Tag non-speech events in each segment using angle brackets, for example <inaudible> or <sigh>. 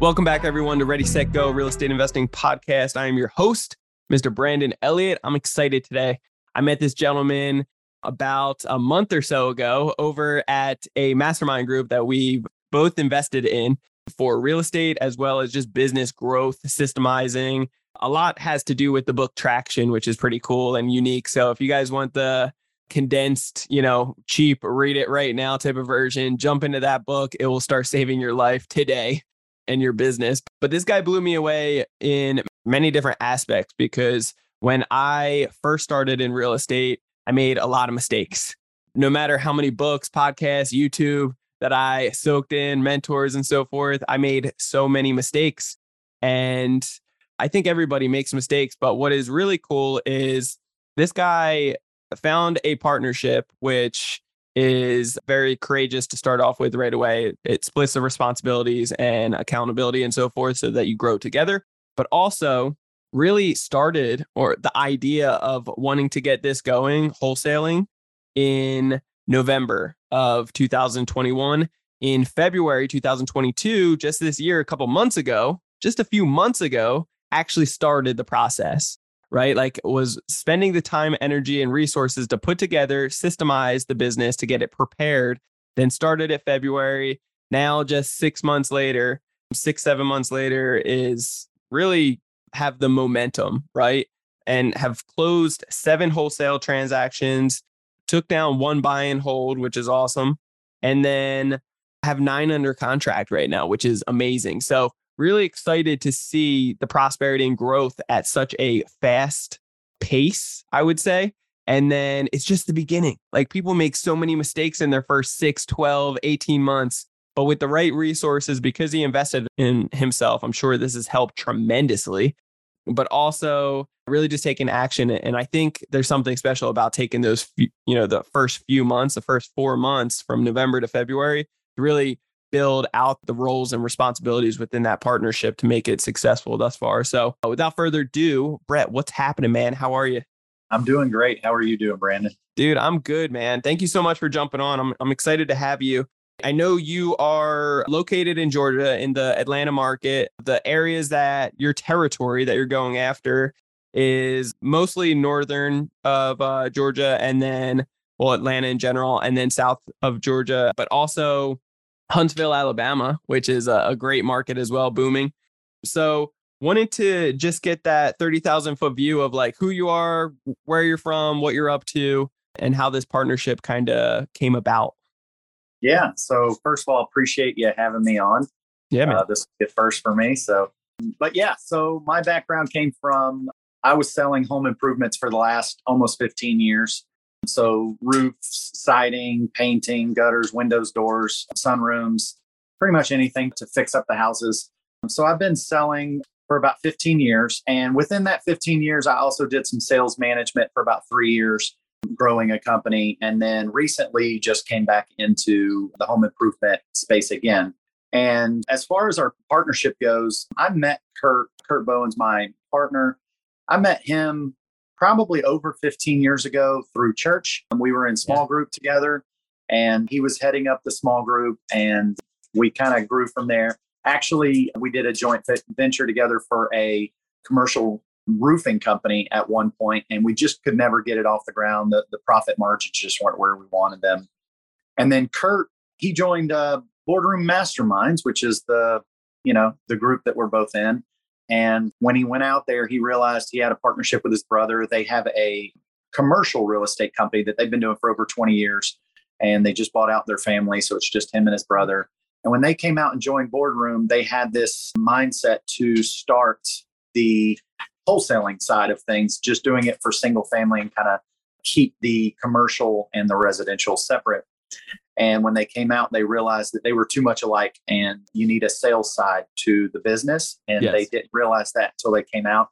Welcome back, everyone, to Ready, Set, Go Real Estate Investing Podcast. I am your host, Mr. Brandon Elliott. I'm excited today. I met this gentleman about a month or so ago over at a mastermind group that we both invested in for real estate as well as just business growth, systemizing. A lot has to do with the book Traction, which is pretty cool and unique. So if you guys want the condensed, you know, cheap, read it right now type of version, jump into that book. It will start saving your life today and your business. But this guy blew me away in many different aspects because when I first started in real estate, I made a lot of mistakes. No matter how many books, podcasts, YouTube that I soaked in, mentors, and so forth, I made so many mistakes. And I think everybody makes mistakes. But what is really cool is this guy found a partnership, which is very courageous to start off with right away. It splits the responsibilities and accountability and so forth so that you grow together, but also really started or the idea of wanting to get this going wholesaling in November of 2021. In February 2022, just this year, a couple months ago, just a few months ago, actually started the process right? Like was spending the time, energy, and resources to put together, systemize the business to get it prepared, then started it February. Now, just six months later, six, seven months later, is really have the momentum, right? And have closed seven wholesale transactions, took down one buy and hold, which is awesome. And then have nine under contract right now, which is amazing. So really excited to see the prosperity and growth at such a fast pace, I would say. And then it's just the beginning. Like people make so many mistakes in their first 6, 12, 18 months. But with the right resources, because he invested in himself, I'm sure this has helped tremendously. But also really just taking action. And I think there's something special about taking those, few, you know, the first few months, the first four months from November to February to really build out the roles and responsibilities within that partnership to make it successful thus far. So, uh, without further ado, Brett, what's happening, man? How are you? I'm doing great. How are you doing, Brandon? Dude, I'm good, man. Thank you so much for jumping on. I'm, I'm excited to have you. I know you are located in Georgia in the Atlanta market. The areas that your territory that you're going after is mostly northern of uh, Georgia and then, well, Atlanta in general, and then south of Georgia, but also Huntsville, Alabama, which is a, a great market as well, booming. So, wanted to just get that 30,000 foot view of like who you are, where you're from, what you're up to, and how this partnership kind of came about. Yeah. So, first of all, appreciate you having me on. Yeah, man. Uh, this is the first for me. So, but yeah, so my background came from I was selling home improvements for the last almost 15 years. So roofs, siding, painting, gutters, windows, doors, sunrooms, pretty much anything to fix up the houses. So I've been selling for about 15 years. And within that 15 years, I also did some sales management for about three years, growing a company. And then recently just came back into the home improvement space again. And as far as our partnership goes, I met Kurt. Kurt Bowen's my partner. I met him probably over 15 years ago through church. We were in small group together and he was heading up the small group and we kind of grew from there. Actually, we did a joint venture together for a commercial roofing company at one point and we just could never get it off the ground. The, the profit margins just weren't where we wanted them. And then Kurt, he joined uh, Boardroom Masterminds, which is the, you know, the group that we're both in. And when he went out there, he realized he had a partnership with his brother. They have a commercial real estate company that they've been doing for over 20 years. And they just bought out their family. So it's just him and his brother. And when they came out and joined Boardroom, they had this mindset to start the wholesaling side of things, just doing it for single family and kind of keep the commercial and the residential separate. And when they came out, they realized that they were too much alike and you need a sales side to the business. And yes. they didn't realize that until they came out.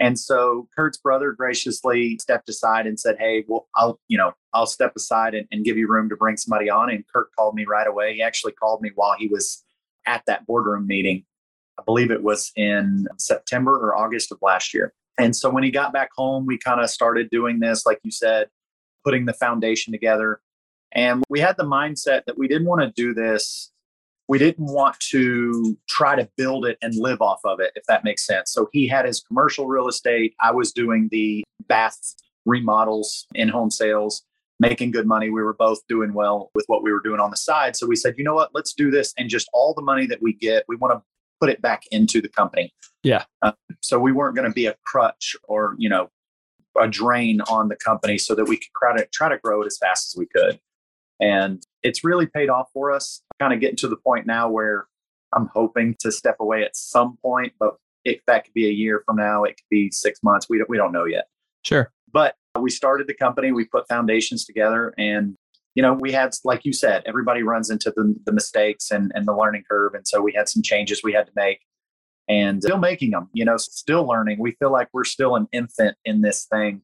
And so Kurt's brother graciously stepped aside and said, Hey, well, I'll, you know, I'll step aside and, and give you room to bring somebody on. And Kurt called me right away. He actually called me while he was at that boardroom meeting. I believe it was in September or August of last year. And so when he got back home, we kind of started doing this, like you said, putting the foundation together. And we had the mindset that we didn't want to do this we didn't want to try to build it and live off of it, if that makes sense. So he had his commercial real estate. I was doing the bath remodels in home sales, making good money. We were both doing well with what we were doing on the side. So we said, you know what, let's do this. And just all the money that we get, we want to put it back into the company. Yeah. Uh, so we weren't going to be a crutch or, you know, a drain on the company so that we could try to try to grow it as fast as we could. And it's really paid off for us. Kind of getting to the point now where I'm hoping to step away at some point, but if that could be a year from now, it could be six months. We don't, we don't know yet. Sure. But we started the company, we put foundations together, and you know, we had, like you said, everybody runs into the, the mistakes and, and the learning curve. And so we had some changes we had to make and still making them, you know, still learning. We feel like we're still an infant in this thing,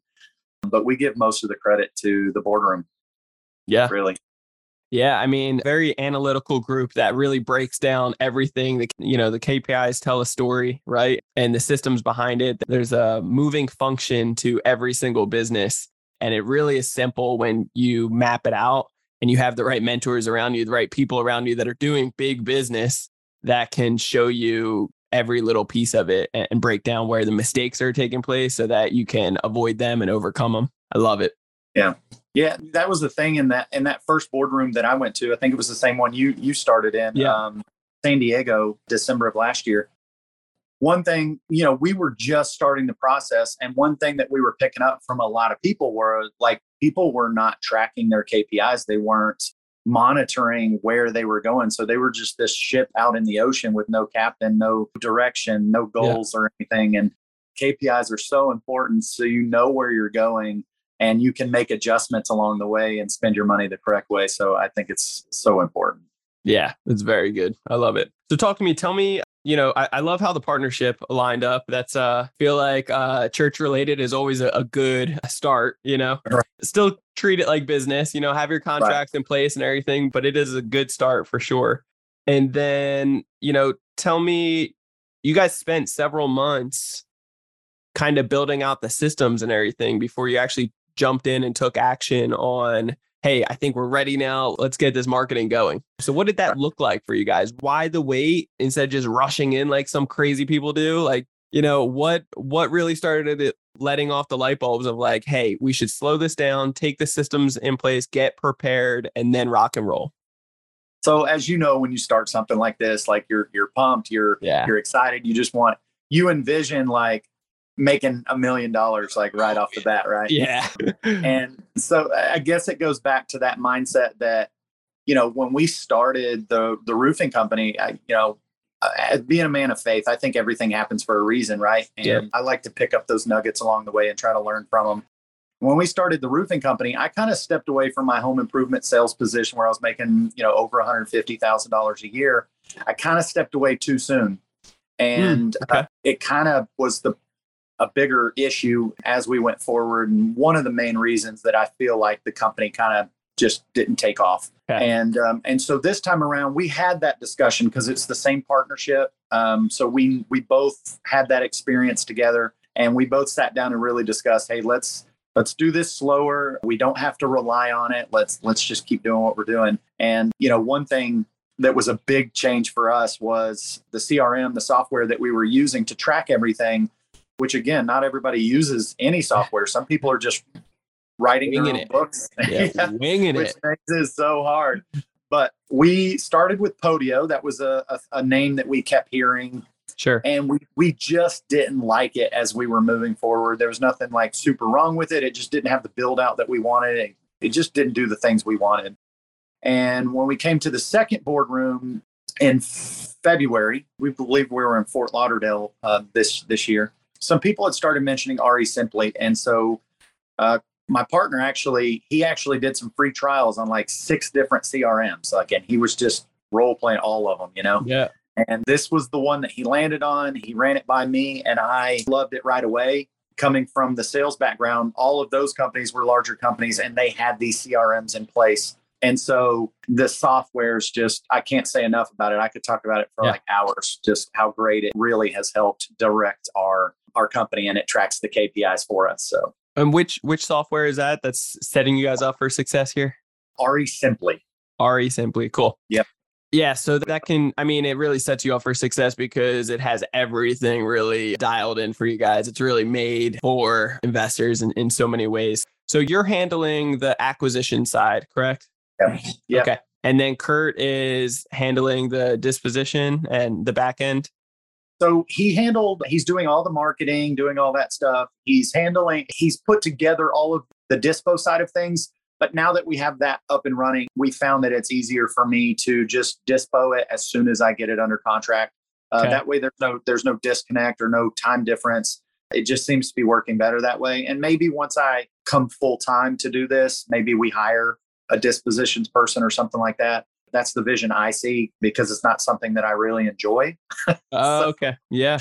but we give most of the credit to the boardroom. Yeah. Really. Yeah, I mean, very analytical group that really breaks down everything. That, you know the KPIs tell a story, right? And the systems behind it. There's a moving function to every single business, and it really is simple when you map it out and you have the right mentors around you, the right people around you that are doing big business that can show you every little piece of it and break down where the mistakes are taking place so that you can avoid them and overcome them. I love it. Yeah. Yeah, that was the thing in that in that first boardroom that I went to. I think it was the same one you you started in. Yeah. Um, San Diego, December of last year. One thing, you know, we were just starting the process, and one thing that we were picking up from a lot of people were like people were not tracking their KPIs. They weren't monitoring where they were going. So they were just this ship out in the ocean with no captain, no direction, no goals yeah. or anything. And KPIs are so important. So you know where you're going and you can make adjustments along the way and spend your money the correct way. So I think it's so important. Yeah, it's very good. I love it. So talk to me. Tell me, you know, I, I love how the partnership lined up. That's uh feel like uh church related is always a, a good start, you know. Right. Still treat it like business, you know, have your contracts right. in place and everything, but it is a good start for sure. And then, you know, tell me you guys spent several months kind of building out the systems and everything before you actually jumped in and took action on hey, I think we're ready now. Let's get this marketing going. So, what did that look like for you guys? Why the wait instead of just rushing in like some crazy people do? Like, you know, what what really started it letting off the light bulbs of like, hey, we should slow this down, take the systems in place, get prepared, and then rock and roll. So, as you know, when you start something like this, like you're you're pumped, you're yeah. you're excited, you just want you envision like making a million dollars like right off the bat, right? Yeah. <laughs> and so I guess it goes back to that mindset that you know when we started the the roofing company, I, you know, uh, being a man of faith, I think everything happens for a reason, right? And yeah. I like to pick up those nuggets along the way and try to learn from them. When we started the roofing company, I kind of stepped away from my home improvement sales position where I was making, you know, over $150,000 a year. I kind of stepped away too soon. And mm, okay. uh, it kind of was the a bigger issue as we went forward. And one of the main reasons that I feel like the company kind of just didn't take off. Okay. And um, and so this time around we had that discussion because it's the same partnership. Um, so we we both had that experience together, and we both sat down and really discussed. Hey, let's let's do this slower. We don't have to rely on it. Let's let's just keep doing what we're doing. And you know, one thing that was a big change for us was the CRM, the software that we were using to track everything which again, not everybody uses any software. Some people are just writing winging it. books. <laughs> Yeah, yeah, winging which it. makes it so hard. But we started with Podio. That was a, a, a, name that we kept hearing. Sure. And we we just didn't like it as we were moving forward. There was nothing like super wrong with it. It just didn't have the build out that we wanted. It, it just didn't do the things we wanted. And when we came to the second boardroom in February, we believe we were in Fort Lauderdale uh, this this year some people had started mentioning REsimpli, and so uh, my partner actually he actually did some free trials on like six different CRMs. Like, and he was just role playing all of them, you know. Yeah. And this was the one that he landed on. He ran it by me and I loved it right away. Coming from the sales background, all of those companies were larger companies and they had these CRMs in place. And so the software is just, I can't say enough about it. I could talk about it for Yeah. like hours, just how great it really has helped direct our our company and it tracks the KPIs for us. So And which which software is that that's setting you guys up for success here? REsimpli. RE Simply. Cool. Yep. Yeah, so that can, I mean, it really sets you up for success because it has everything really dialed in for you guys. It's really made for investors in, in so many ways. So you're handling the acquisition side, correct? Yep. Yep. Okay. And then Kurt is handling the disposition and the back end. So he handled, he's doing all the marketing, doing all that stuff. He's handling, he's put together all of the dispo side of things. But now that we have that up and running, we found that it's easier for me to just dispo it as soon as I get it under contract. Uh, Okay. That way, there's no there's no disconnect or no time difference. It just seems to be working better that way. And maybe once I come full time to do this, maybe we hire a dispositions person or something like that. That's the vision I see because it's not something that I really enjoy. Oh, <laughs> okay. Yeah.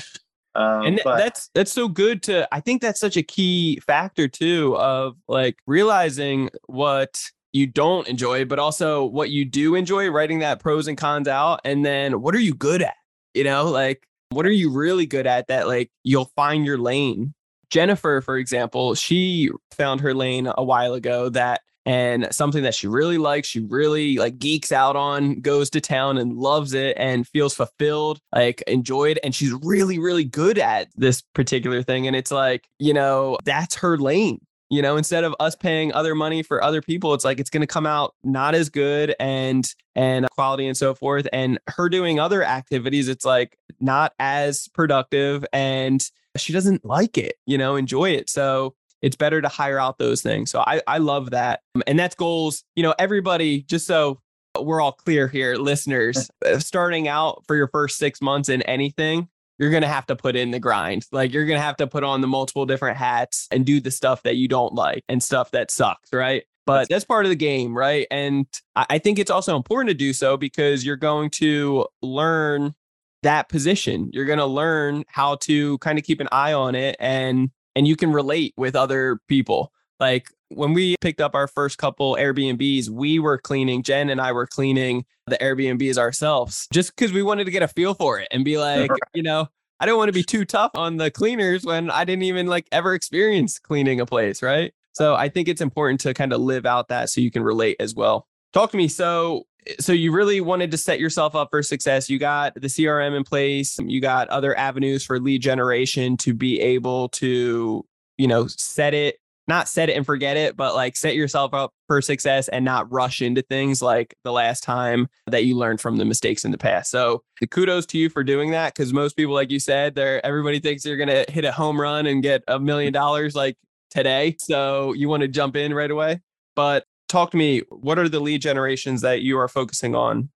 Um, and but that's that's so good to i think that's such a key factor too of like realizing what you don't enjoy but also what you do enjoy writing that pros and cons out and then what are you good at you know like what are you really good at that like you'll find your lane jennifer for example she found her lane a while ago that and something that she really likes she really like geeks out on goes to town and loves it and feels fulfilled like enjoyed and she's really really good at this particular thing and it's like you know that's her lane you know instead of us paying other money for other people it's like it's going to come out not as good and and quality and so forth and her doing other activities it's like not as productive and she doesn't like it you know enjoy it so it's better to hire out those things. So I, I love that. And that's goals, you know, everybody, just so we're all clear here, listeners, <laughs> uh, starting out for your first six months in anything, you're going to have to put in the grind. Like you're going to have to put on the multiple different hats and do the stuff that you don't like and stuff that sucks, right? But that's part of the game, right? And I I think it's also important to do so because you're going to learn that position. You're going to learn how to kind of keep an eye on it and and you can relate with other people. Like when we picked up our first couple Airbnbs, we were cleaning, Jen and I were cleaning the Airbnbs ourselves just because we wanted to get a feel for it and be like, you know, I don't want to be too tough on the cleaners when I didn't even like ever experience cleaning a place, right? So I think it's important to kind of live out that so you can relate as well. Talk to me. So so you really wanted to set yourself up for success. You got the CRM in place, you got other avenues for lead generation to be able to, you know, set it, not set it and forget it, but like set yourself up for success and not rush into things like the last time that you learned from the mistakes in the past. So the kudos to you for doing that because most people, like you said, they're everybody thinks you're gonna hit a home run and get a million dollars like today. So you want to jump in right away. But talk to me. What are the lead generations that you are focusing on?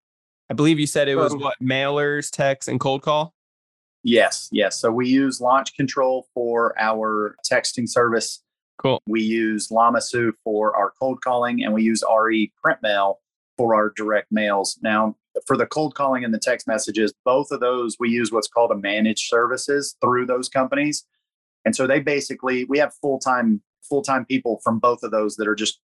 I believe you said it was what mailers, text, and cold call. Yes, yes. So we use Launch Control for our texting service. Cool. We use Lamasu for our cold calling, and we use REI Print Mail for our direct mails. Now, for the cold calling and the text messages, both of those we use what's called a managed services through those companies. And so they basically we have full time full time people from both of those that are just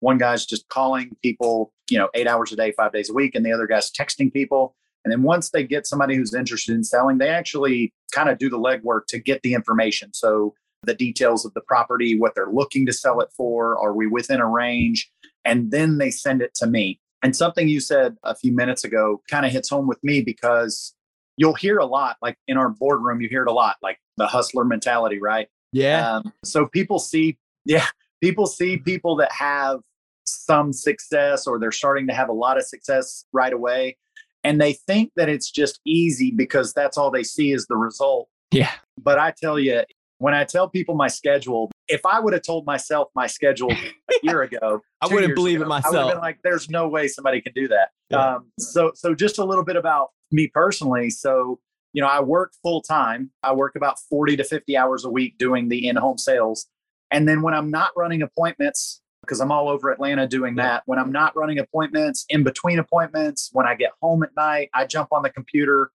one guy's just calling people, you know, eight hours a day, five days a week, and the other guy's texting people. And then once they get somebody who's interested in selling, they actually kind of do the legwork to get the information. So the details of the property, what they're looking to sell it for, are we within a range? And then they send it to me. And something you said a few minutes ago kind of hits home with me because you'll hear a lot, like in our boardroom, you hear it a lot, like the hustler mentality, right? Yeah. Um, so people see, <laughs> yeah, people see people that have some success or they're starting to have a lot of success right away. And they think that it's just easy because that's all they see is the result. yeah. But I tell you, when I tell people my schedule, if I would have told myself my schedule a <laughs> year ago, I wouldn't believe it myself. I would have been like, "There's no way somebody can do that." Yeah. Um, so, so just a little bit about me personally. So, you know, I work full time. I work about forty to fifty hours a week doing the in-home sales, and then when I'm not running appointments, because I'm all over Atlanta doing that. When I'm not running appointments, in between appointments, when I get home at night, I jump on the computer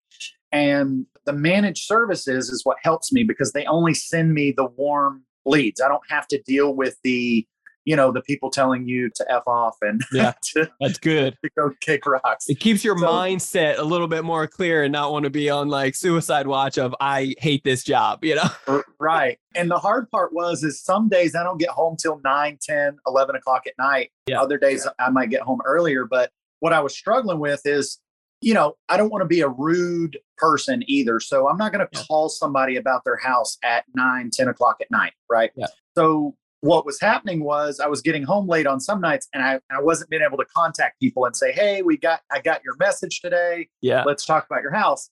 And the managed services is what helps me because they only send me the warm leads. I don't have to deal with the you know the people telling you to f off and <laughs> Yeah. to, That's good. to <laughs> go kick rocks. It keeps your So- mindset a little bit more clear and not want to be on like suicide watch of I hate this job, you know? Right. And the hard part was is some days I don't get home till 9, 10, 11 o'clock at night. Yeah. Other days I might get home earlier. But what I was struggling with is, you know, I don't want to be a rude person either. So I'm not going to Yeah. call somebody about their house at 9, 10 o'clock at night. Right. Yeah. So what was happening was I was getting home late on some nights and I, I wasn't being able to contact people and say, Hey, we got, I got your message today Yeah. let's talk about your house.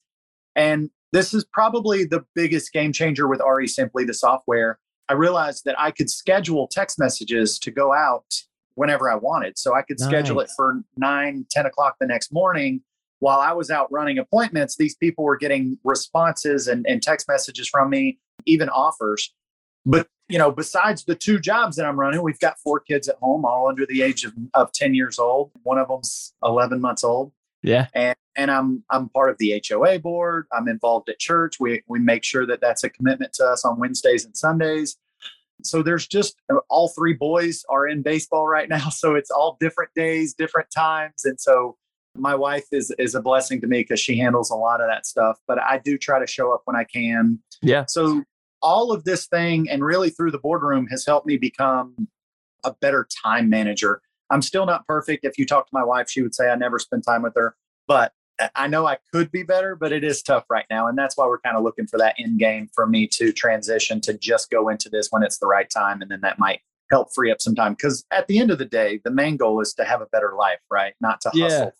And this is probably the biggest game changer with REsimpli, the software. I realized that I could schedule text messages to go out whenever I wanted. So I could schedule it for 9, 10 o'clock the next morning. While I was out running appointments, these people were getting responses and, and text messages from me, even offers. But you know, besides the two jobs that I'm running, we've got four kids at home, all under the age of, of 10 years old. One of them's 11 months old Yeah. and and I'm I'm part of the HOA board. I'm involved at church. We we make sure that that's a commitment to us on Wednesdays and Sundays. So there's just uh, all three boys are in baseball right <laughs> now, so it's all different days, different times, and so my wife is is a blessing to me because she handles a lot of that stuff. But I do try to show up when I can. Yeah. So all of this thing and really through the boardroom has helped me become a better time manager. I'm still not perfect. If you talk to my wife, she would say I never spend time with her, but I- know I could be better, but it is tough right now. And that's why we're kind of looking for that end game for me to transition to just go into this when it's the right time. And then that might help free up some time. Because at the end of the day, the main goal is to have a better life, right? Not to Yeah. hustle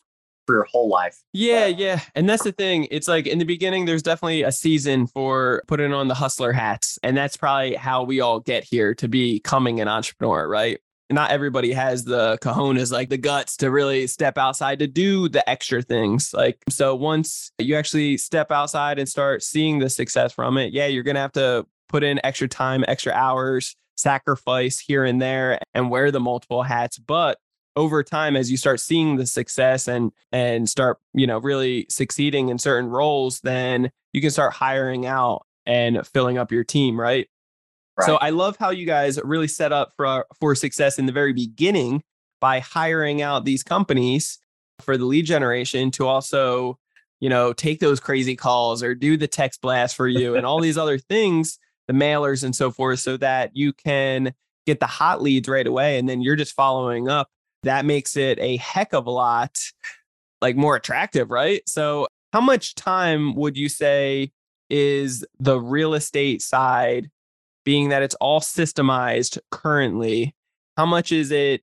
for your whole life. Yeah, yeah. And that's the thing. It's like in the beginning, there's definitely a season for putting on the hustler hats. And that's probably how we all get here to becoming an entrepreneur, right? Not everybody has the cojones, like the guts to really step outside to do the extra things. Like, so once you actually step outside and start seeing the success from it, yeah, you're going to have to put in extra time, extra hours, sacrifice here and there, and wear the multiple hats. But over time as you start seeing the success and and start you know really succeeding in certain roles then you can start hiring out and filling up your team right, so i love how you guys really set up for for success in the very beginning by hiring out these companies for the lead generation to also you know take those crazy calls or do the text blast for you and all these other things the mailers and so forth so that you can get the hot leads right away and then you're just following up that makes it a heck of a lot like more attractive right so how much time would you say is the real estate side being that it's all systemized currently how much is it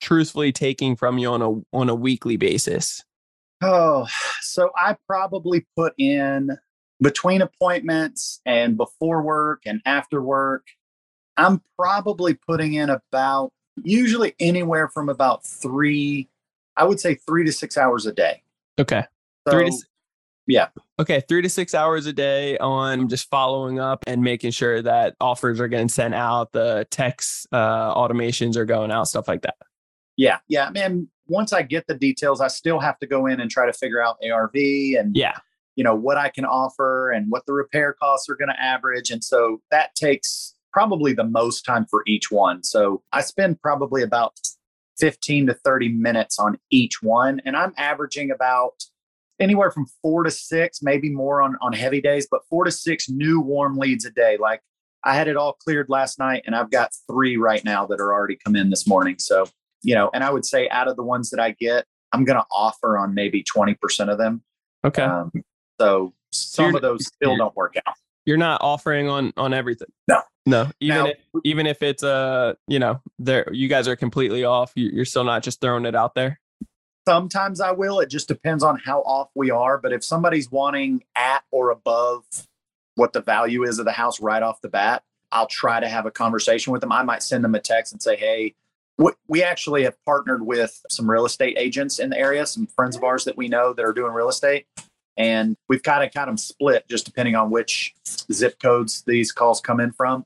truthfully taking from you on a on a weekly basis Oh, so I probably put in between appointments and before work and after work. I'm probably putting in about usually anywhere from about three, I would say three to six hours a day. okay So, three to yeah. okay three to six hours a day on just following up and making sure that offers are getting sent out the text uh, automations are going out stuff like that yeah, yeah. Man, once I get the details, I still have to go in and try to figure out ARV and yeah you know what I can offer and what the repair costs are going to average. And so that takes probably the most time for each one. So I spend probably about 15 to 30 minutes on each one. And I'm averaging about anywhere from four to six, maybe more on, on heavy days, but four to six new warm leads a day. Like I had it all cleared last night and I've got three right now that are already come in this morning. So, you know, and I would say out of the ones that I get, I'm going to offer on maybe 20% of them. okay Um, so some you're- of those <laughs> still don't work out. You're not offering on on everything No. no even Now- if, even if it's uh you know there you guys are completely off you- you're still not just throwing it out there Sometimes I will. It just depends on how off we are. But if somebody's wanting at or above what the value is of the house right off the bat, I'll try to have a conversation with them. I might send them a text and say, hey, we actually have partnered with some real estate agents in the area, some friends of ours that we know that are doing real estate. And we've kind of kind of split just depending on which zip codes these calls come in from.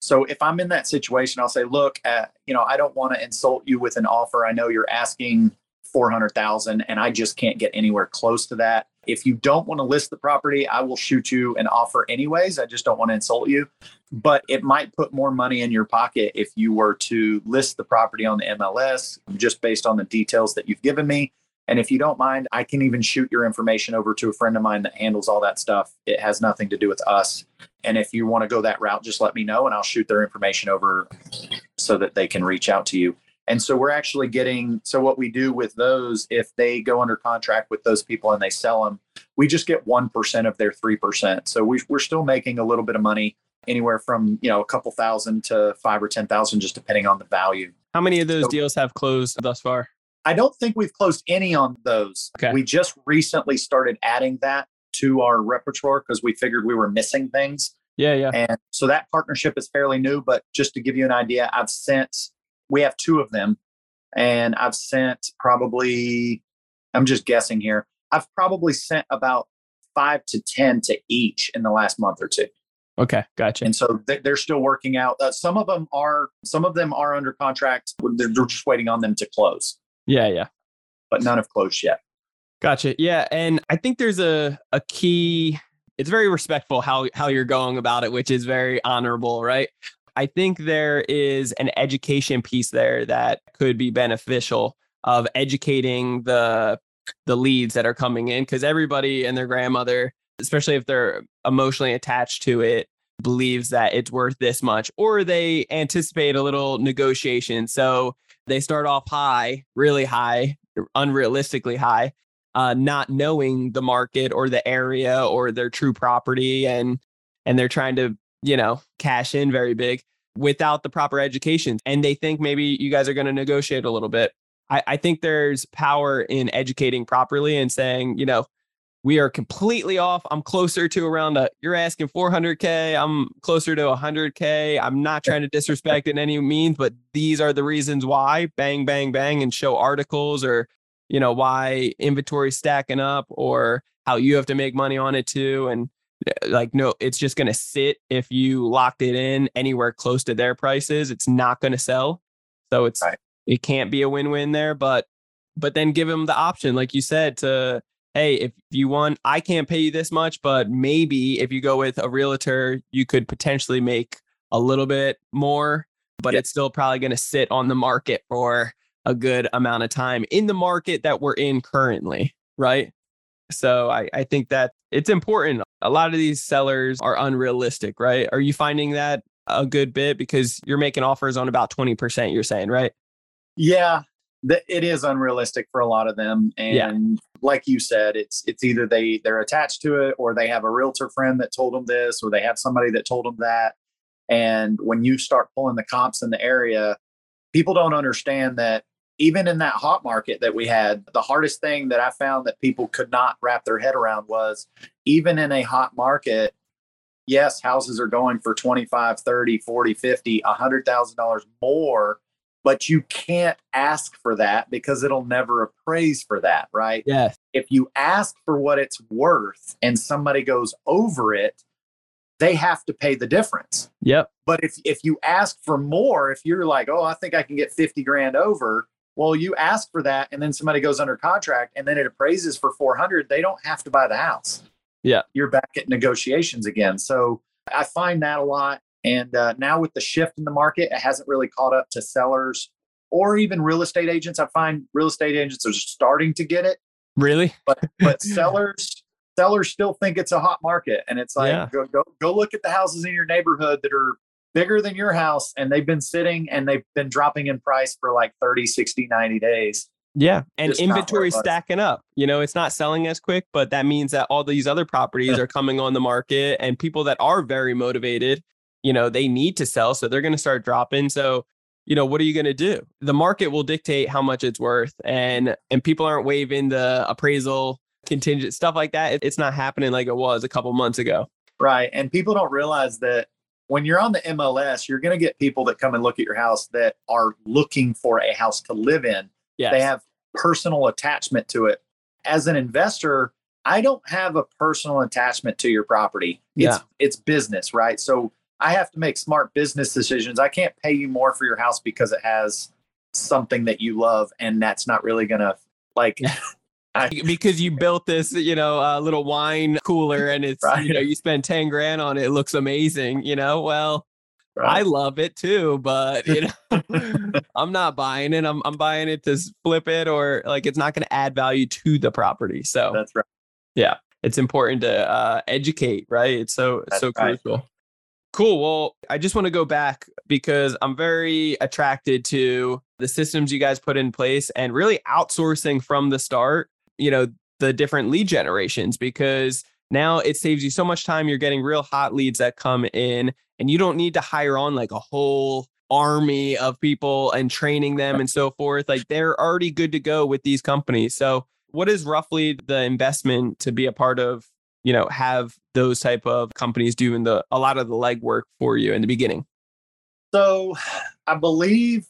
So if I'm in that situation, I'll say, look, uh, you know, I don't want to insult you with an offer. I know you're asking 400,000 and I just can't get anywhere close to that. If you don't want to list the property, I will shoot you an offer anyways. I just don't want to insult you. But it might put more money in your pocket if you were to list the property on the MLS just based on the details that you've given me. And if you don't mind, I can even shoot your information over to a friend of mine that handles all that stuff. It has nothing to do with us. And if you want to go that route, just let me know and I'll shoot their information over so that they can reach out to you. And so we're actually getting so what we do with those, if they go under contract with those people and they sell them, we just get 1% of their 3%. So we, we're still making a little bit of money anywhere from, you know, a couple thousand to five or 10,000, just depending on the value. How many of those So- deals have closed thus far? I don't think we've closed any on those. Okay. We just recently started adding that to our repertoire because we figured we were missing things. Yeah, yeah. And so that partnership is fairly new. But just to give you an idea, I've sent, we have two of them, and I've sent probably, I'm just guessing here, I've probably sent about five to 10 to each in the last month or two. Okay, gotcha. And so they- they're still working out. Uh, some of them are, some of them are under contract. They're just waiting on them to close, Yeah, yeah. but none have closed yet. Gotcha. Yeah, and I think there's a a key. It's very respectful how how you're going about it, which is very honorable, right? I think there is an education piece there that could be beneficial of educating the the leads that are coming in because everybody and their grandmother, especially if they're emotionally attached to it, believes that it's worth this much, or they anticipate a little negotiation. So they start off high, really high, unrealistically high, uh, not knowing the market or the area or their true property and and they're trying to you know cash in very big without the proper education. And they think maybe you guys are going to negotiate a little bit. I, I think there's power in educating properly and saying you know we are completely off. I'm closer to around a you're asking 400k i'm closer to 100k i'm not trying to disrespect in any means but these are the reasons why. Bang bang bang and show articles or you know why inventory stacking up or how you have to make money on it too. And uh, like no it's just going to sit if you locked it in anywhere close to their prices. It's not going to sell. So it's Right. it can't be a win-win there but but then give them the option like you said to hey if you want i can't pay you this much but maybe if you go with a realtor you could potentially make a little bit more but Yeah. it's still probably going to sit on the market for a good amount of time in the market that we're in currently, right? So I, I think that it's important. A lot of these sellers are unrealistic, right? Are you finding that a good bit because you're making offers on about 20%, you're saying, right? Yeah, th- it is unrealistic for a lot of them, and Yeah. like you said, it's it's either they they're attached to it, or they have a realtor friend that told them this, or they have somebody that told them that. And when you start pulling the comps in the area, people don't understand that even in that hot market that we had, the hardest thing that I found that people could not wrap their head around was even in a hot market, yes, houses are going for 25, 30, 40, 50, $100,000 more, but you can't ask for that because it'll never appraise for that, right? Yes. If you ask for what it's worth and somebody goes over it, they have to pay the difference. Yep. But if if you ask for more, if you're like, oh, I think I can get 50 grand over, well, you ask for that and then somebody goes under contract and then it appraises for 400, they don't have to buy the house. Yeah. You're back at negotiations again. So I find that a lot. And uh, now with the shift in the market, it hasn't really caught up to sellers or even real estate agents. I find real estate agents are starting to get it, Really? but but <laughs> sellers sellers still think it's a hot market and it's like Yeah. go, go go look at the houses in your neighborhood that are bigger than your house and they've been sitting and they've been dropping in price for like 30 60 90 days Yeah. And Just not where it inventory stacking up. You know, it's not selling as quick, but that means that all these other properties <laughs> are coming on the market and people that are very motivated, you know, they need to sell. So they're going to start dropping. So, you know, what are you going to do? The market will dictate how much it's worth. And and people aren't waiving the appraisal contingent stuff like that. It's not happening like it was a couple months ago. right and people don't realize that when you're on the mls you're going to get people that come and look at your house that are looking for a house to live in Yes. they have personal attachment to it as an investor i don't have a personal attachment to your property it's Yeah. it's business right so i have to make smart business decisions i can't pay you more for your house because it has something that you love and that's not really gonna like <laughs> I- because you built this, you know, uh, little wine cooler and it's, Right. <laughs> you know, you spend 10 grand on it. It looks amazing, you know? Well, I love it too, but you know, <laughs> I'm not buying it. I'm, I'm buying it to flip it or like it's not going to add value to the property. So That's right. Yeah, it's important to uh, educate, right? It's so That's so right. crucial. Cool. Well, I just want to go back because I'm very attracted to the systems you guys put in place and really outsourcing from the start, you know, the different lead generations because now it saves you so much time. You're getting real hot leads that come in and you don't need to hire on like a whole army of people and training them and so forth. Like they're already good to go with these companies. So, what is roughly the investment to be a part of you know have those type of companies doing the a lot of the legwork for you in the beginning So I believe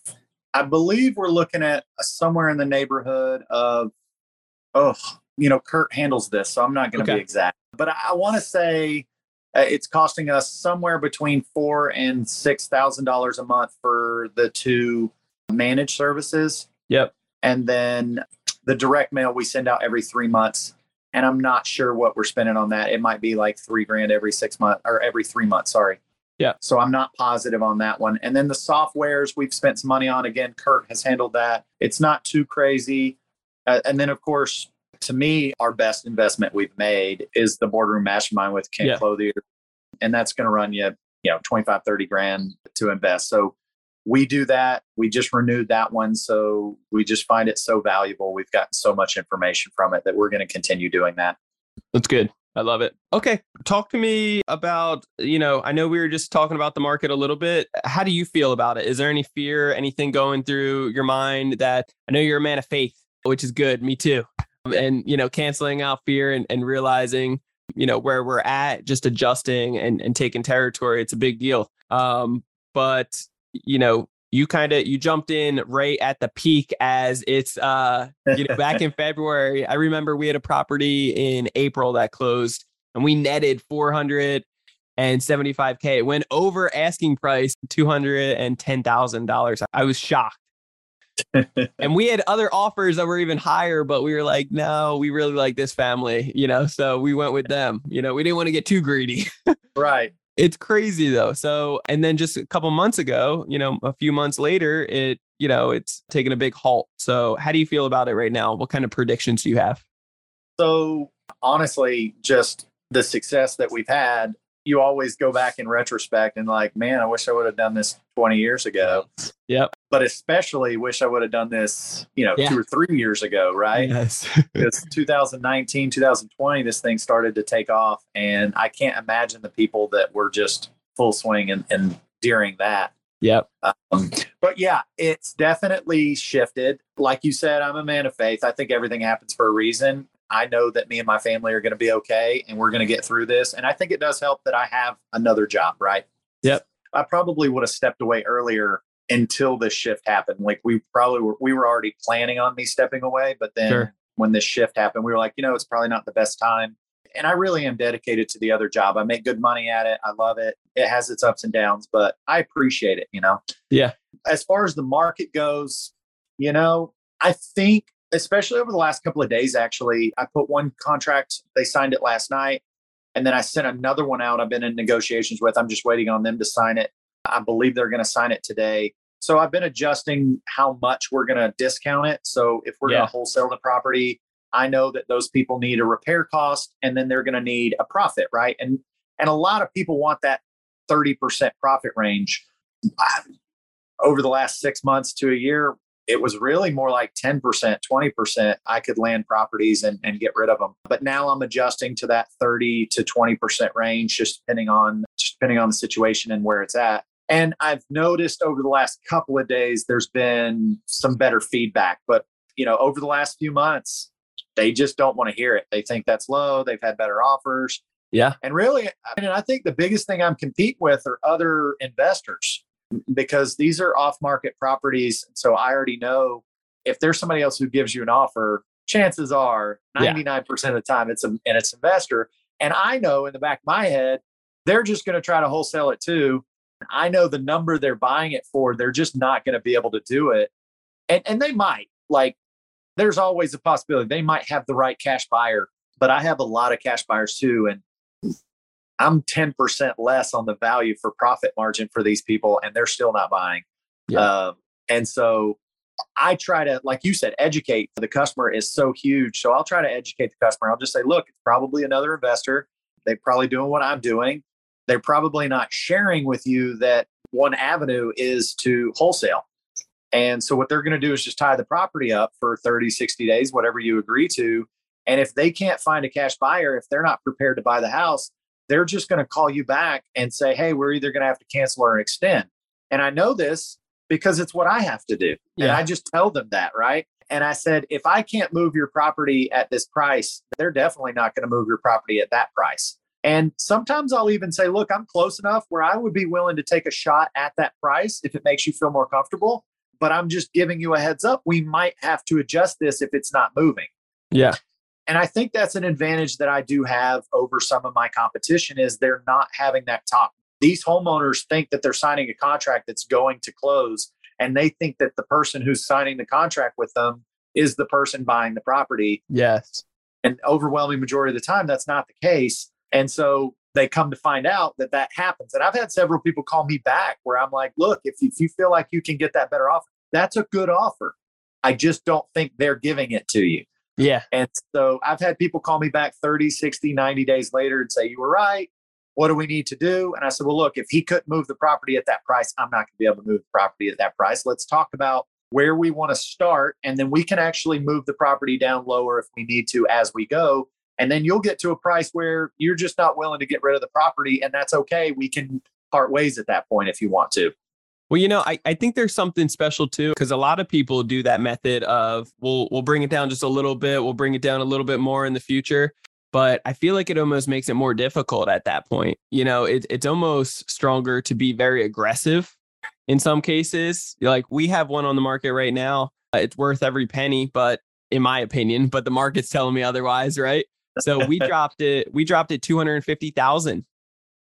I believe we're looking at somewhere in the neighborhood of oh, you know, Kurt handles this, so I'm not going to Okay. be exact, but I, I want to say uh, it's costing us somewhere between four and six thousand dollars a month for the two managed services, yep and then the direct mail we send out every three months. And I'm not sure what we're spending on that. It might be like three grand every six months or every three months. Sorry. Yeah. So I'm not positive on that one. And then the softwares we've spent some money on. Again, Kurt has handled that. It's not too crazy. Uh, and then, of course, to me, our best investment we've made is the boardroom mastermind with Ken Yeah. Clothier. And that's going to run you, you know, 25, 30 grand to invest. So we do that. We just renewed that one. So we just find it so valuable. We've gotten so much information from it that we're going to continue doing that. that's good i love it okay talk to me about you know i know we were just talking about the market a little bit how do you feel about it is there any fear anything going through your mind that i know you're a man of faith which is good me too and you know canceling out fear and, and realizing you know where we're at just adjusting and, and taking territory it's a big deal um but you know you kind of you jumped in right at the peak as it's uh you know back <laughs> in february. I remember we had a property in april that closed and we netted 475k it went over asking price $210000 i was shocked. And we had other offers that were even higher but we were like no we really like this family you know so we went with them. You know we didn't want to get too greedy. Right. It's crazy though. So and then just a couple months ago you know a few months later it you know it's taken a big halt. So how do you feel about it right now? What kind of predictions do you have? So honestly, just the success that we've had, you always go back in retrospect and like, man, I wish I would have done this 20 years ago. Yep. But especially wish I would have done this, you know, Yeah. two or three years ago, right? yes <laughs> Because 2019, 2020, this thing started to take off. And I can't imagine the people that were just full swing and, and during that. yep Um, but yeah, it's definitely shifted. Like you said, I'm a man of faith. I think everything happens for a reason. I know that me and my family are going to be okay and we're going to get through this. And I think it does help that I have another job, right? Yep. I probably would have stepped away earlier until this shift happened. Like we probably were, we were already planning on me stepping away, but then Sure. when this shift happened, we were like, you know, it's probably not the best time. And I really am dedicated to the other job. I make good money at it. I love it. It has its ups and downs, but I appreciate it, you know? Yeah. As far as the market goes, you know, I think, especially over the last couple of days, actually, I put one contract, they signed it last night. And then I sent another one out I've been in negotiations with. I'm just waiting on them to sign it. I believe they're going to sign it today. So I've been adjusting how much we're going to discount it. So if we're Yeah. going to wholesale the property, I know that those people need a repair cost and then they're going to need a profit, right? And and a lot of people want that 30% profit range. Over the last 6 months to a year, it was really more like 10%, 20%. I could land properties and, and get rid of them. But now I'm adjusting to that 30 to 20% range, just depending on just depending on the situation and where it's at. And I've noticed over the last couple of days, there's been some better feedback. But you know, over the last few months, they just don't want to hear it. They think that's low. They've had better offers. Yeah. And really, I mean, I think the biggest thing I'm competing with are other investors because these are off market properties. So I already know if there's somebody else who gives you an offer, chances are 99% of the time it's a, and it's investor. And I know in the back of my head, they're just going to try to wholesale it too. I know the number they're buying it for, they're just not going to be able to do it. And, and they might like, there's always a possibility they might have the right cash buyer, but I have a lot of cash buyers too. And I'm 10% less on the value for profit margin for these people, and they're still not buying. Yeah. Um, and so I try to, like you said, educate the customer is so huge. So I'll try to educate the customer. I'll just say, look, it's probably another investor. They're probably doing what I'm doing. They're probably not sharing with you that one avenue is to wholesale. And so what they're going to do is just tie the property up for 30, 60 days, whatever you agree to. And if they can't find a cash buyer, if they're not prepared to buy the house, they're just going to call you back and say, hey, we're either going to have to cancel or extend. And I know this because it's what I have to do. Yeah. And I just tell them that, right? And I said, if I can't move your property at this price, they're definitely not going to move your property at that price. And sometimes I'll even say, look, I'm close enough where I would be willing to take a shot at that price if it makes you feel more comfortable. But I'm just giving you a heads up. We might have to adjust this if it's not moving. Yeah. And I think that's an advantage that I do have over some of my competition is they're not having that talk. These homeowners think that they're signing a contract that's going to close and they think that the person who's signing the contract with them is the person buying the property. Yes. And overwhelming majority of the time that's not the case. And so they come to find out that that happens. And I've had several people call me back where I'm like, look, if, if you feel like you can get that better offer, that's a good offer. I just don't think they're giving it to you. Yeah. And so I've had people call me back 30, 60, 90 days later and say, you were right. What do we need to do? And I said, well, look, if he couldn't move the property at that price, I'm not going to be able to move the property at that price. Let's talk about where we want to start. And then we can actually move the property down lower if we need to as we go and then you'll get to a price where you're just not willing to get rid of the property. And that's okay. We can part ways at that point if you want to. Well, you know, I, I think there's something special too, because a lot of people do that method of we'll we'll bring it down just a little bit, we'll bring it down a little bit more in the future. But I feel like it almost makes it more difficult at that point. You know, it, it's almost stronger to be very aggressive in some cases. Like we have one on the market right now. Uh, it's worth every penny, but in my opinion, but the market's telling me otherwise, right? So we <laughs> dropped it. We dropped it two hundred fifty thousand.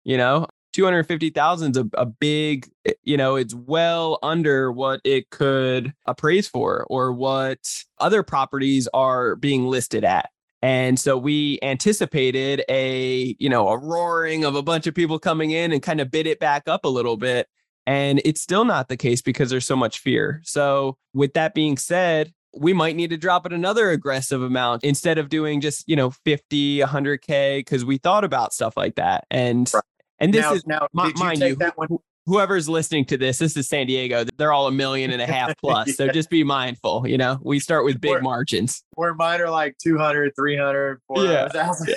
You know, two hundred fifty thousand is a, a big. Eh, you know, it's well under what it could appraise for, or what other properties are being listed at. And so we anticipated a, you know, a roaring of a bunch of people coming in and kind of bid it back up a little bit. And it's still not the case because there's so much fear. So, with that being said, we might need to drop it another aggressive amount instead of doing just, you know, 50, 100K, because we thought about stuff like that. And, right. And this now, is, now, m- mind you, you whoever's listening to this, this is San Diego. They're all a million and a half <laughs> plus. yeah. So just be mindful. You know, we start with big we're, margins. Where mine are like 200, 300, 400,000.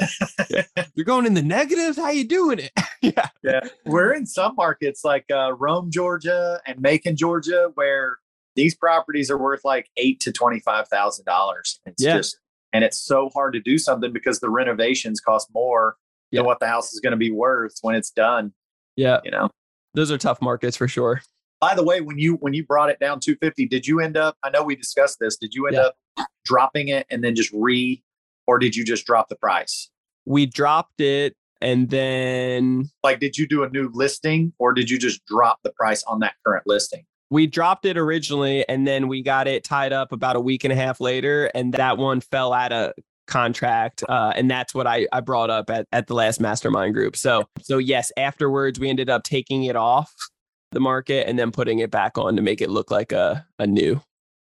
Yeah. yeah. You're going in the negatives. How you doing it? <laughs> yeah. Yeah. We're in some markets like uh, Rome, Georgia and Macon, Georgia, where these properties are worth like eight to twenty five thousand dollars. It's yeah. just and it's so hard to do something because the renovations cost more yeah. what the house is going to be worth when it's done. Yeah, you know, those are tough markets for sure. By the way, when you when you brought it down 250, did you end up? I know we discussed this. Did you end yeah. up dropping it and then just re, or did you just drop the price? We dropped it and then like did you do a new listing or did you just drop the price on that current listing we dropped it originally and then we got it tied up about a week and a half later and that one fell out of contract uh, and that's what I, I brought up at, at the last mastermind group so so yes afterwards we ended up taking it off the market and then putting it back on to make it look like a, a new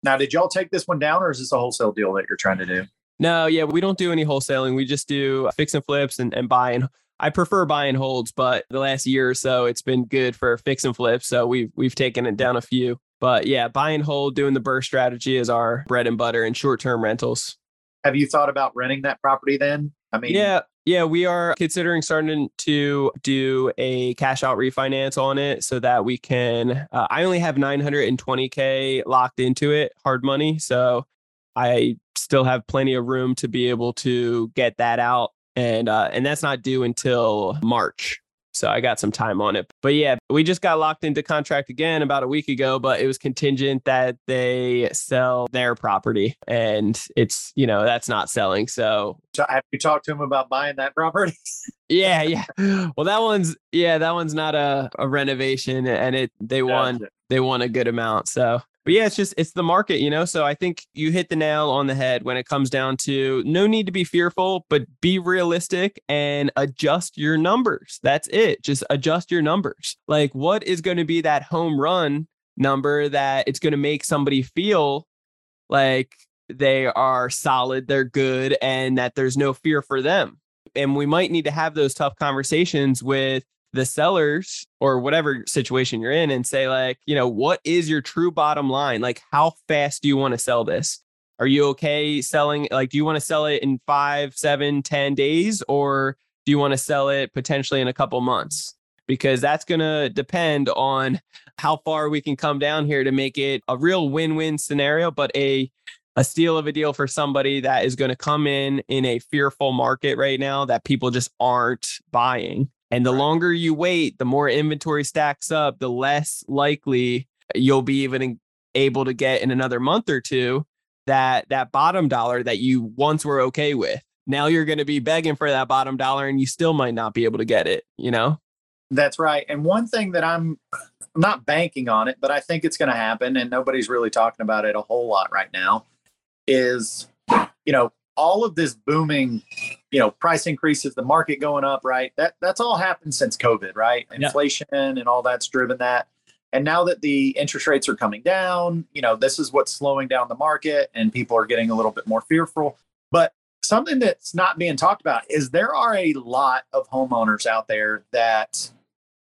now did y'all take this one down or is this a wholesale deal that you're trying to do no yeah we don't do any wholesaling we just do fix and flips and, and buy and I prefer buy and holds, but the last year or so it's been good for fix and flips. So we've we've taken it down a few. But yeah, buy and hold, doing the BRRRR strategy is our bread and butter and short term rentals. Have you thought about renting that property then? I mean, yeah, yeah, we are considering starting to do a cash out refinance on it so that we can. Uh, I only have 920K locked into it, hard money. So I still have plenty of room to be able to get that out and uh, and that's not due until March. So I got some time on it. But yeah, we just got locked into contract again about a week ago, but it was contingent that they sell their property and it's, you know, that's not selling. So have you talked to him about buying that property? <laughs> yeah, yeah. Well, that one's yeah, that one's not a, a renovation and it they gotcha. want they want a good amount. So but yeah, it's just it's the market, you know. So I think you hit the nail on the head when it comes down to no need to be fearful, but be realistic and adjust your numbers. That's it. Just adjust your numbers. Like what is going to be that home run number that it's going to make somebody feel like they are solid, they're good, and that there's no fear for them. And we might need to have those tough conversations with the sellers or whatever situation you're in and say like you know what is your true bottom line? Like how fast do you want to sell this? Are you okay selling like do you want to sell it in five seven ten days or do you want to sell it potentially in a couple months? Because that's going to depend on how far we can come down here to make it a real win-win scenario but a a steal of a deal for somebody that is going to come in in a fearful market right now that people just aren't buying and the longer you wait, the more inventory stacks up, the less likely you'll be even able to get in another month or two that that bottom dollar that you once were okay with. Now you're going to be begging for that bottom dollar and you still might not be able to get it, you know? That's right. And one thing that I'm I'm not banking on it, but I think it's going to happen and nobody's really talking about it a whole lot right now is you know, all of this booming, you know, price increases, the market going up, right? That that's all happened since COVID, right? Inflation yeah. and all that's driven that. And now that the interest rates are coming down, you know, this is what's slowing down the market and people are getting a little bit more fearful. But something that's not being talked about is there are a lot of homeowners out there that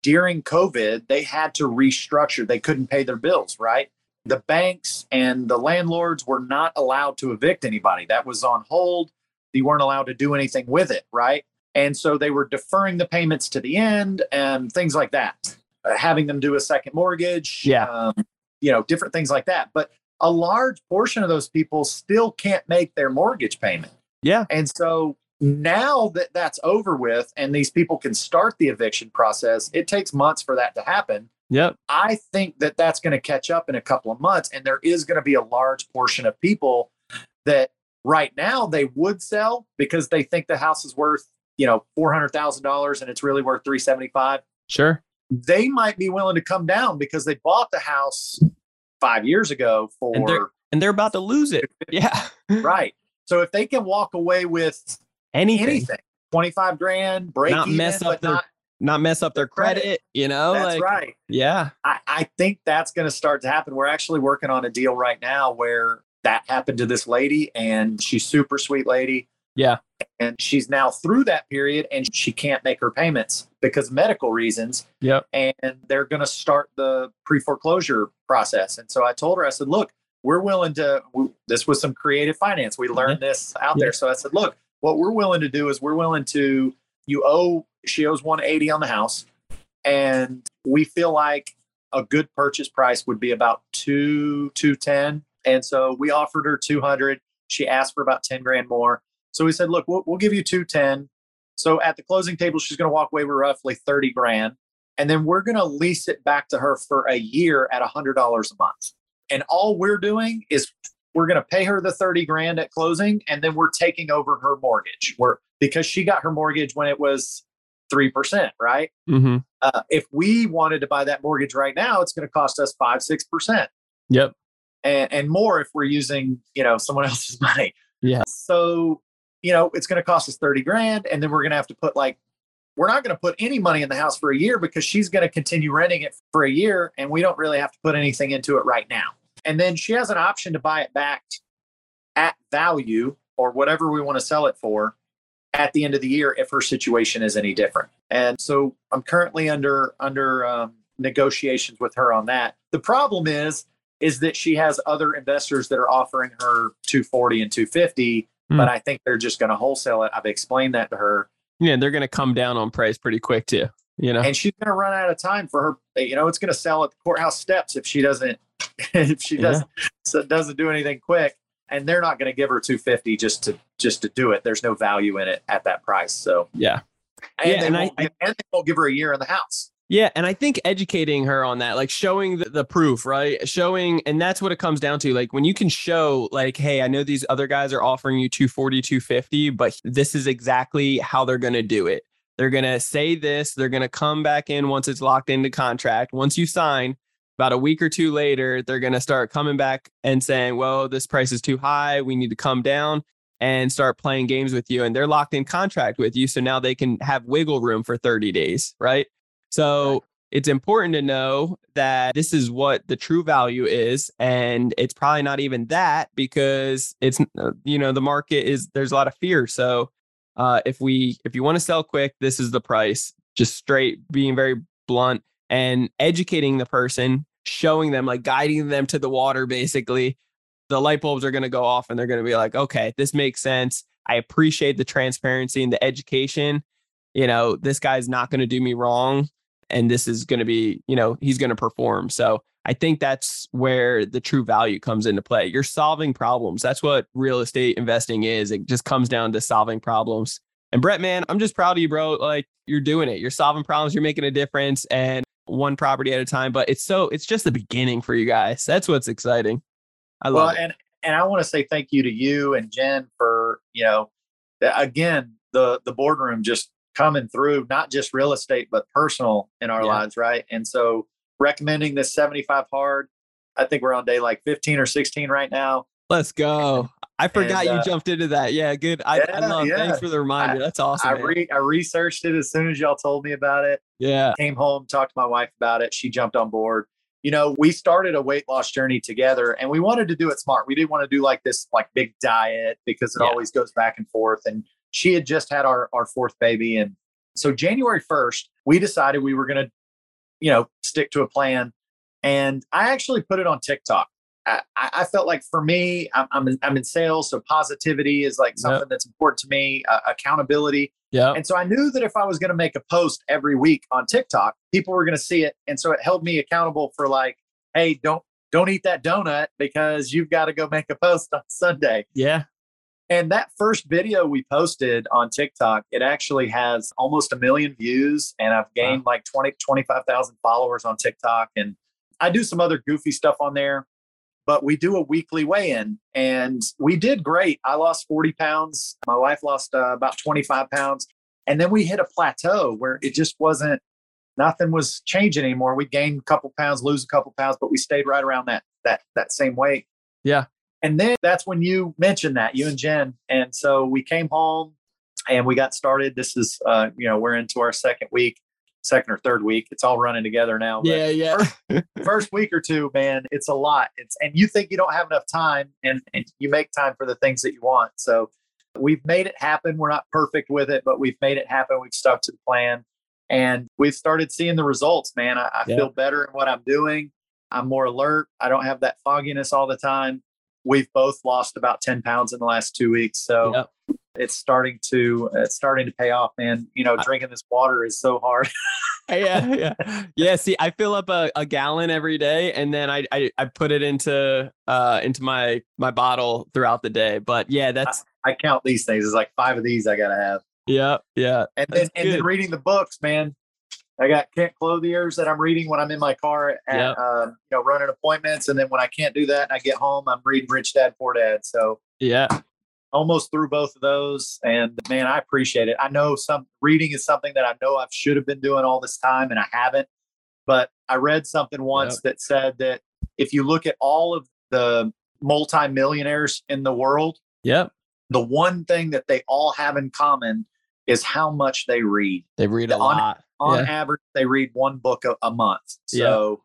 during COVID, they had to restructure. They couldn't pay their bills, right? the banks and the landlords were not allowed to evict anybody. That was on hold. They weren't allowed to do anything with it, right? And so they were deferring the payments to the end and things like that, uh, having them do a second mortgage, yeah, um, you know, different things like that. But a large portion of those people still can't make their mortgage payment. Yeah. And so now that that's over with and these people can start the eviction process, it takes months for that to happen. Yep. I think that that's going to catch up in a couple of months. And there is going to be a large portion of people that right now they would sell because they think the house is worth, you know, $400,000 and it's really worth 375. Sure. They might be willing to come down because they bought the house five years ago for. And they're, and they're about to lose it. <laughs> Yeah. right. So if they can walk away with anything, anything 25 grand, break not even, mess up their not, not mess up their credit, credit you know? That's like, right. Yeah. I, I think that's going to start to happen. We're actually working on a deal right now where that happened to this lady and she's super sweet lady. Yeah. And she's now through that period and she can't make her payments because medical reasons. Yeah. And they're going to start the pre foreclosure process. And so I told her, I said, look, we're willing to, we, this was some creative finance. We learned yeah. this out yeah. there. So I said, look, what we're willing to do is we're willing to, you owe she owes 180 on the house. And we feel like a good purchase price would be about two, 210. And so we offered her 200. She asked for about 10 grand more. So we said, look, we'll, we'll give you 210. So at the closing table, she's going to walk away with roughly 30 grand. And then we're going to lease it back to her for a year at $100 a month. And all we're doing is we're going to pay her the 30 grand at closing and then we're taking over her mortgage. We're because she got her mortgage when it was 3%, right? Mm-hmm. Uh, if we wanted to buy that mortgage right now, it's going to cost us five, 6%. Yep. And, and more if we're using, you know, someone <laughs> else's money. Yeah. So, you know, it's going to cost us 30 grand. And then we're going to have to put like, we're not going to put any money in the house for a year because she's going to continue renting it for a year. And we don't really have to put anything into it right now. And then she has an option to buy it back at value or whatever we want to sell it for at the end of the year if her situation is any different. And so I'm currently under under um, negotiations with her on that. The problem is is that she has other investors that are offering her 240 and 250, mm. but I think they're just going to wholesale it. I've explained that to her. Yeah, they're going to come down on price pretty quick too. You know, and she's going to run out of time for her. You know, it's going to sell at the courthouse steps if she doesn't <laughs> if she doesn't so doesn't do anything quick and they're not going to give her 250 just to just to do it there's no value in it at that price so yeah and, yeah, they, and won't, I, and they won't give her a year in the house yeah, and I think educating her on that, like showing the, the, proof, right? Showing, and that's what it comes down to. Like when you can show, like, hey, I know these other guys are offering you 240, 250, but this is exactly how they're going to do it. They're going to say this, they're going to come back in once it's locked into contract. Once you sign, about a week or two later, they're going to start coming back and saying, well, this price is too high. We need to come down and start playing games with you. And they're locked in contract with you. So now they can have wiggle room for 30 days. Right. So it's important to know that this is what the true value is. And it's probably not even that because it's, uh, you know, the market is, there's a lot of fear. So uh, if we, if you want to sell quick, this is the price, just straight being very blunt and educating the person, showing them, like guiding them to the water, basically, the light bulbs are going to go off and they're going to be like, okay, this makes sense. I appreciate the transparency and the education. You know, this guy's not going to do me wrong. And this is going to be, you know, he's going to perform. So I think that's where the true value comes into play. You're solving problems. That's what real estate investing is. It just comes down to solving problems. And Brett, man, I'm just proud of you, bro. Like you're doing it. You're solving problems. You're making a difference. And one property at a time. But it's so it's just the beginning for you guys. That's what's exciting. I love well, it. And and I want to say thank you to you and Jen for you know again the the boardroom just coming through not just real estate but personal in our yeah. lives, right? And so recommending this 75 hard. I think we're on day like 15 or 16 right now. Let's go. I forgot and, uh, you jumped into that. Yeah, good. I, yeah, I love. Yeah. Thanks for the reminder. That's awesome. I, re- I researched it as soon as y'all told me about it. Yeah. Came home, talked to my wife about it. She jumped on board. You know, we started a weight loss journey together, and we wanted to do it smart. We didn't want to do like this like big diet because it yeah. always goes back and forth. And she had just had our our fourth baby, and so January first, we decided we were going to, you know, stick to a plan. And I actually put it on TikTok. I, I, felt like for me, I'm, I'm in, I'm, in, sales, so positivity is like something yep. that's important to me. Uh, accountability, yeah. And so I knew that if I was going to make a post every week on TikTok, people were going to see it, and so it held me accountable for like, hey, don't don't eat that donut because you've got to go make a post on Sunday. Yeah. And that first video we posted on TikTok, it actually has almost a million views, and I've gained wow. like 20, 25,000 followers on TikTok. And I do some other goofy stuff on there but we do a weekly weigh-in and we did great i lost 40 pounds my wife lost uh, about 25 pounds and then we hit a plateau where it just wasn't nothing was changing anymore we gained a couple pounds lose a couple pounds but we stayed right around that that that same weight yeah and then that's when you mentioned that you and jen and so we came home and we got started this is uh you know we're into our second week second or third week. It's all running together now. yeah, yeah. first, first, week or two, man, it's a lot. It's and you think you don't have enough time, and, and you make time for the things that you want. So we've made it happen. We're not perfect with it, but we've made it happen. We've stuck to the plan, and we've started seeing the results. Man, I, I yeah. feel better in what I'm doing. I'm more alert. I don't have that fogginess all the time. We've both lost about 10 pounds in the last two weeks. So yep. it's starting to it's starting to pay off man. You know drinking this water is so hard. <laughs> Yeah yeah. Yeah see i fill up a, a gallon every day and then I, I, I put it into uh into my my bottle throughout the day. But yeah that's i, I count these things. It's like five of these i gotta have. Yeah yeah. And then and then reading the books man I got Kent Clothier's that I'm reading when I'm in my car at yep. uh, you know running appointments, and then when I can't do that and I get home, I'm reading Rich Dad Poor Dad. So yeah, almost through both of those. And man, I appreciate it. I know some reading is something that I know I should have been doing all this time and I haven't. But I read something once yep. that said that if you look at all of the multimillionaires in the world, yep. the one thing that they all have in common is how much they read. They read a on, lot. On yeah. average, they read one book a, a month. So,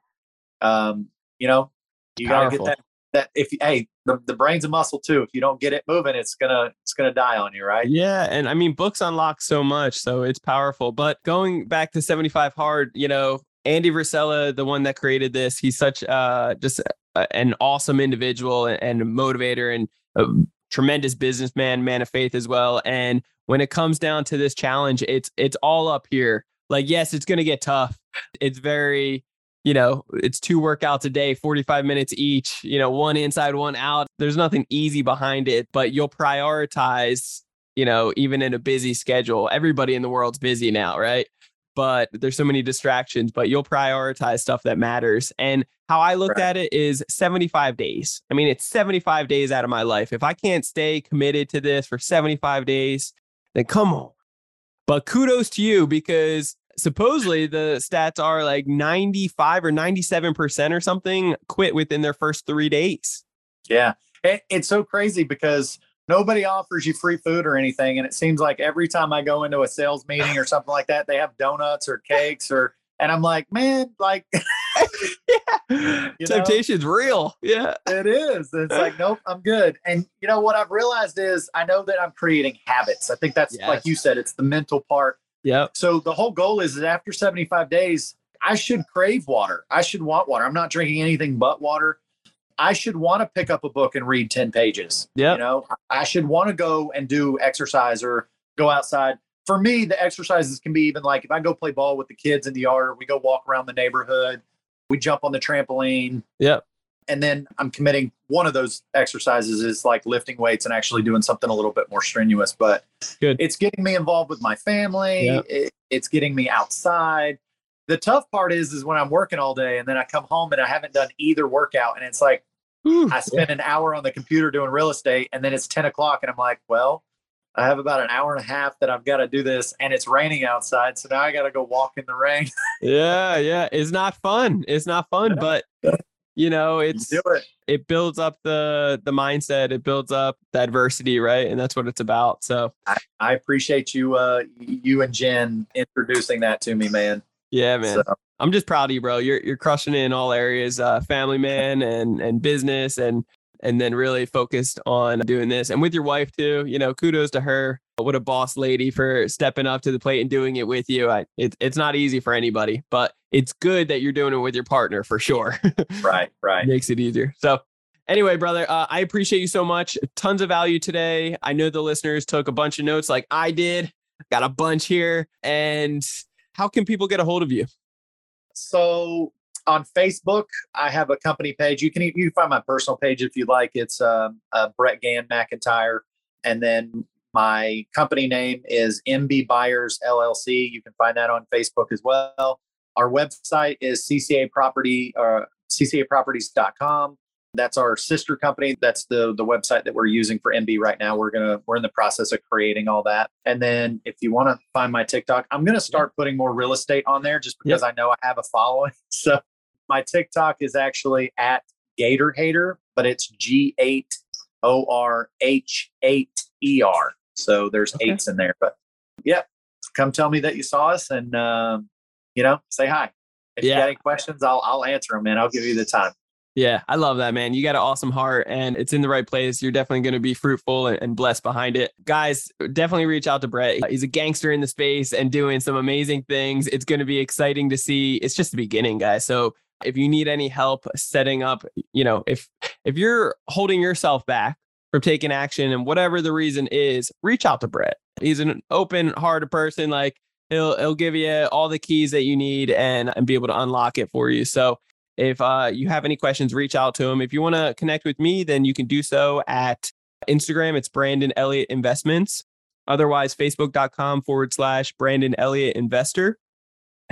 um, you know, you got to get that that if hey the, the brain's a muscle too if you don't get it moving it's gonna it's gonna die on you right yeah and i mean books unlock so much so it's powerful but going back to 75 hard you know andy Frisella, the one that created this he's such uh just an awesome individual and, and motivator and a tremendous businessman man of faith as well and when it comes down to this challenge it's it's all up here like yes it's gonna get tough it's very you know, it's two workouts a day, 45 minutes each, you know, one inside, one out. There's nothing easy behind it, but you'll prioritize, you know, even in a busy schedule. Everybody in the world's busy now, right? But there's so many distractions, but you'll prioritize stuff that matters. And how I looked right. at it is 75 days. I mean, it's 75 days out of my life. If I can't stay committed to this for 75 days, then come on. But kudos to you because supposedly the stats are like 95 or 97% or something quit within their first three days. Yeah. It, it's so crazy because nobody offers you free food or anything. And it seems like every time I go into a sales meeting or something like that, they have donuts or cakes or, and I'm like, man, like, <laughs> yeah. temptation's know? real. Yeah. It is. It's like, nope, I'm good. And you know what I've realized is I know that I'm creating habits. I think that's yes. like you said, it's the mental part. Yeah. So the whole goal is that after 75 days, I should crave water. I should want water. I'm not drinking anything but water. I should want to pick up a book and read 10 pages. Yeah. You know, I should want to go and do exercise or go outside. For me, the exercises can be even like if I go play ball with the kids in the yard, or we go walk around the neighborhood, we jump on the trampoline. Yeah. And then I'm committing one of those exercises is like lifting weights and actually doing something a little bit more strenuous. But Good. it's getting me involved with my family. Yep. It, it's getting me outside the tough part is is when I'm working all day and then I come home and I haven't done either workout and it's like Ooh, I spend yeah. an hour on the computer doing real estate and then it's 10 o'clock and I'm like, well, I have about an hour and a half that I've got to do this and it's raining outside. So now I got to go walk in the rain. <laughs> yeah. Yeah. It's not fun. It's not fun, but you know, it's, you it. it builds up the, the mindset. It builds up the adversity. Right. And that's what it's about. So I, I appreciate you, uh, you and Jen introducing that to me, man. Yeah, man. So. I'm just proud of you, bro. You're you're crushing it in all areas, uh, family man and and business and and then really focused on doing this. And with your wife too, you know, kudos to her. What a boss lady for stepping up to the plate and doing it with you. I, it, it's not easy for anybody, but it's good that you're doing it with your partner for sure. <laughs> right, right. Makes it easier. So anyway, brother, uh, I appreciate you so much. Tons of value today. I know the listeners took a bunch of notes like I did. Got a bunch here. And how can people get a hold of you? So on Facebook, I have a company page. You can you can find my personal page if you'd like. It's um, uh, Brett Gann McIntyre, and then my company name is MB Buyers LLC. You can find that on Facebook as well. Our website is CCA Property or uh, CCAProperties.com that's our sister company. That's the the website that we're using for MB right now. We're gonna we're in the process of creating all that. And then if you want to find my TikTok, I'm gonna start putting more real estate on there just because yep. I know I have a following. <laughs> So my TikTok is actually at Gator Hater, but it's G eight O R H eight E R. So there's okay. eights in there. But yeah, come tell me that you saw us and um, you know say hi. If yeah. you got any questions, I'll I'll answer them, and I'll give you the time. Yeah, I love that, man. You got an awesome heart and it's in the right place. You're definitely going to be fruitful and blessed behind it. Guys, definitely reach out to Brett. He's a gangster in the space and doing some amazing things. It's going to be exciting to see. It's just the beginning, guys. So if you need any help setting up, you know, if if you're holding yourself back from taking action and whatever the reason is, reach out to Brett. He's an open-hearted person. Like he'll he'll give you all the keys that you need and and be able to unlock it for you. So if uh, you have any questions, reach out to him. If you want to connect with me, then you can do so at Instagram. It's Brandon Elliott Investments. Otherwise, facebook.com forward slash Brandon Elliott Investor.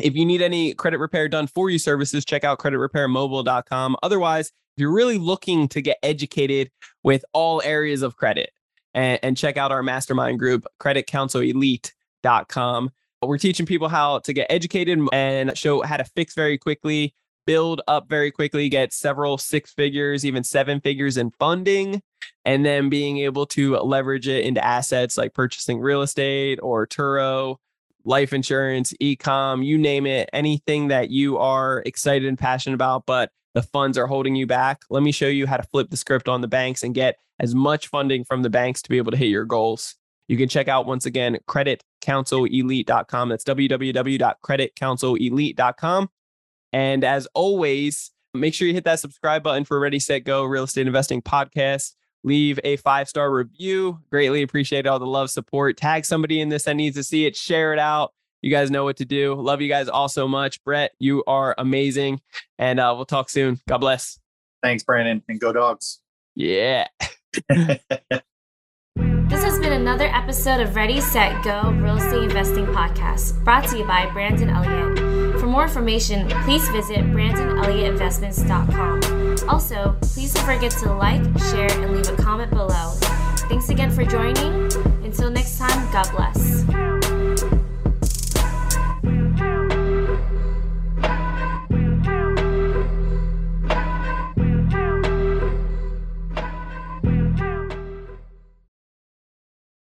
If you need any credit repair done for you services, check out creditrepairmobile.com. Otherwise, if you're really looking to get educated with all areas of credit, and, and check out our mastermind group, creditcounselelite.com. We're teaching people how to get educated and show how to fix very quickly build up very quickly, get several six figures, even seven figures in funding, and then being able to leverage it into assets like purchasing real estate or Turo, life insurance, ecom, you name it, anything that you are excited and passionate about, but the funds are holding you back. Let me show you how to flip the script on the banks and get as much funding from the banks to be able to hit your goals. You can check out once again creditcounselelite.com. That's www.creditcounselelite.com. And as always, make sure you hit that subscribe button for Ready, Set, Go Real Estate Investing Podcast. Leave a five star review. Greatly appreciate all the love, support. Tag somebody in this that needs to see it. Share it out. You guys know what to do. Love you guys all so much. Brett, you are amazing. And uh, we'll talk soon. God bless. Thanks, Brandon. And go dogs. Yeah. <laughs> <laughs> this has been another episode of Ready, Set, Go Real Estate Investing Podcast, brought to you by Brandon Elliott. For more information, please visit BrandonElliottInvestments.com. Also, please don't forget to like, share, and leave a comment below. Thanks again for joining. Until next time, God bless.